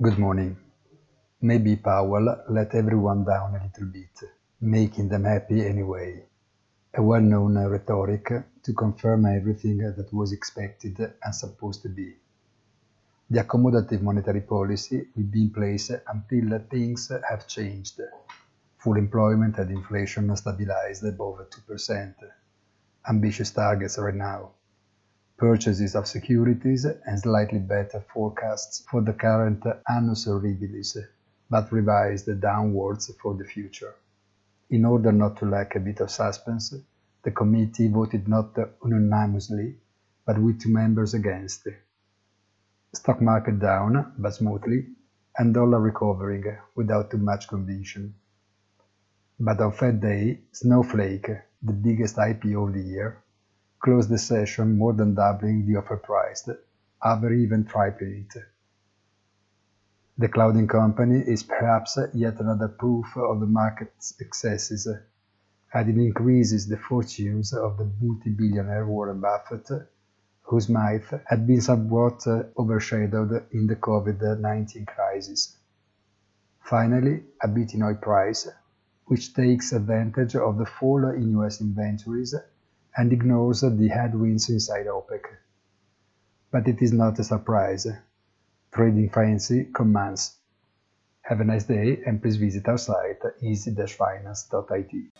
Good morning. Maybe Powell let everyone down a little bit, making them happy anyway. A well-known rhetoric to confirm everything that was expected and supposed to be. The accommodative monetary policy will be in place until things have changed. Full employment and inflation stabilized above 2%. Ambitious targets right now. Purchases of securities and slightly better forecasts for the current annus horribilis, but revised downwards for the future. In order not to lack a bit of suspense, the committee voted not unanimously, but with two members against. Stock market down, but smoothly, and dollar recovering without too much conviction. But on Fed Day, Snowflake, the biggest IPO of the year, closed the session more than doubling the offer price, other even tripling it. The clouding company is perhaps yet another proof of the market's excesses, and it increases the fortunes of the multi-billionaire Warren Buffett whose myth had been somewhat overshadowed in the COVID-19 crisis. Finally, a bit in oil price, which takes advantage of the fall in US inventories and ignores the headwinds inside OPEC. But it is not a surprise. Trading Finance commands. Have a nice day and please visit our site easy-finance.it.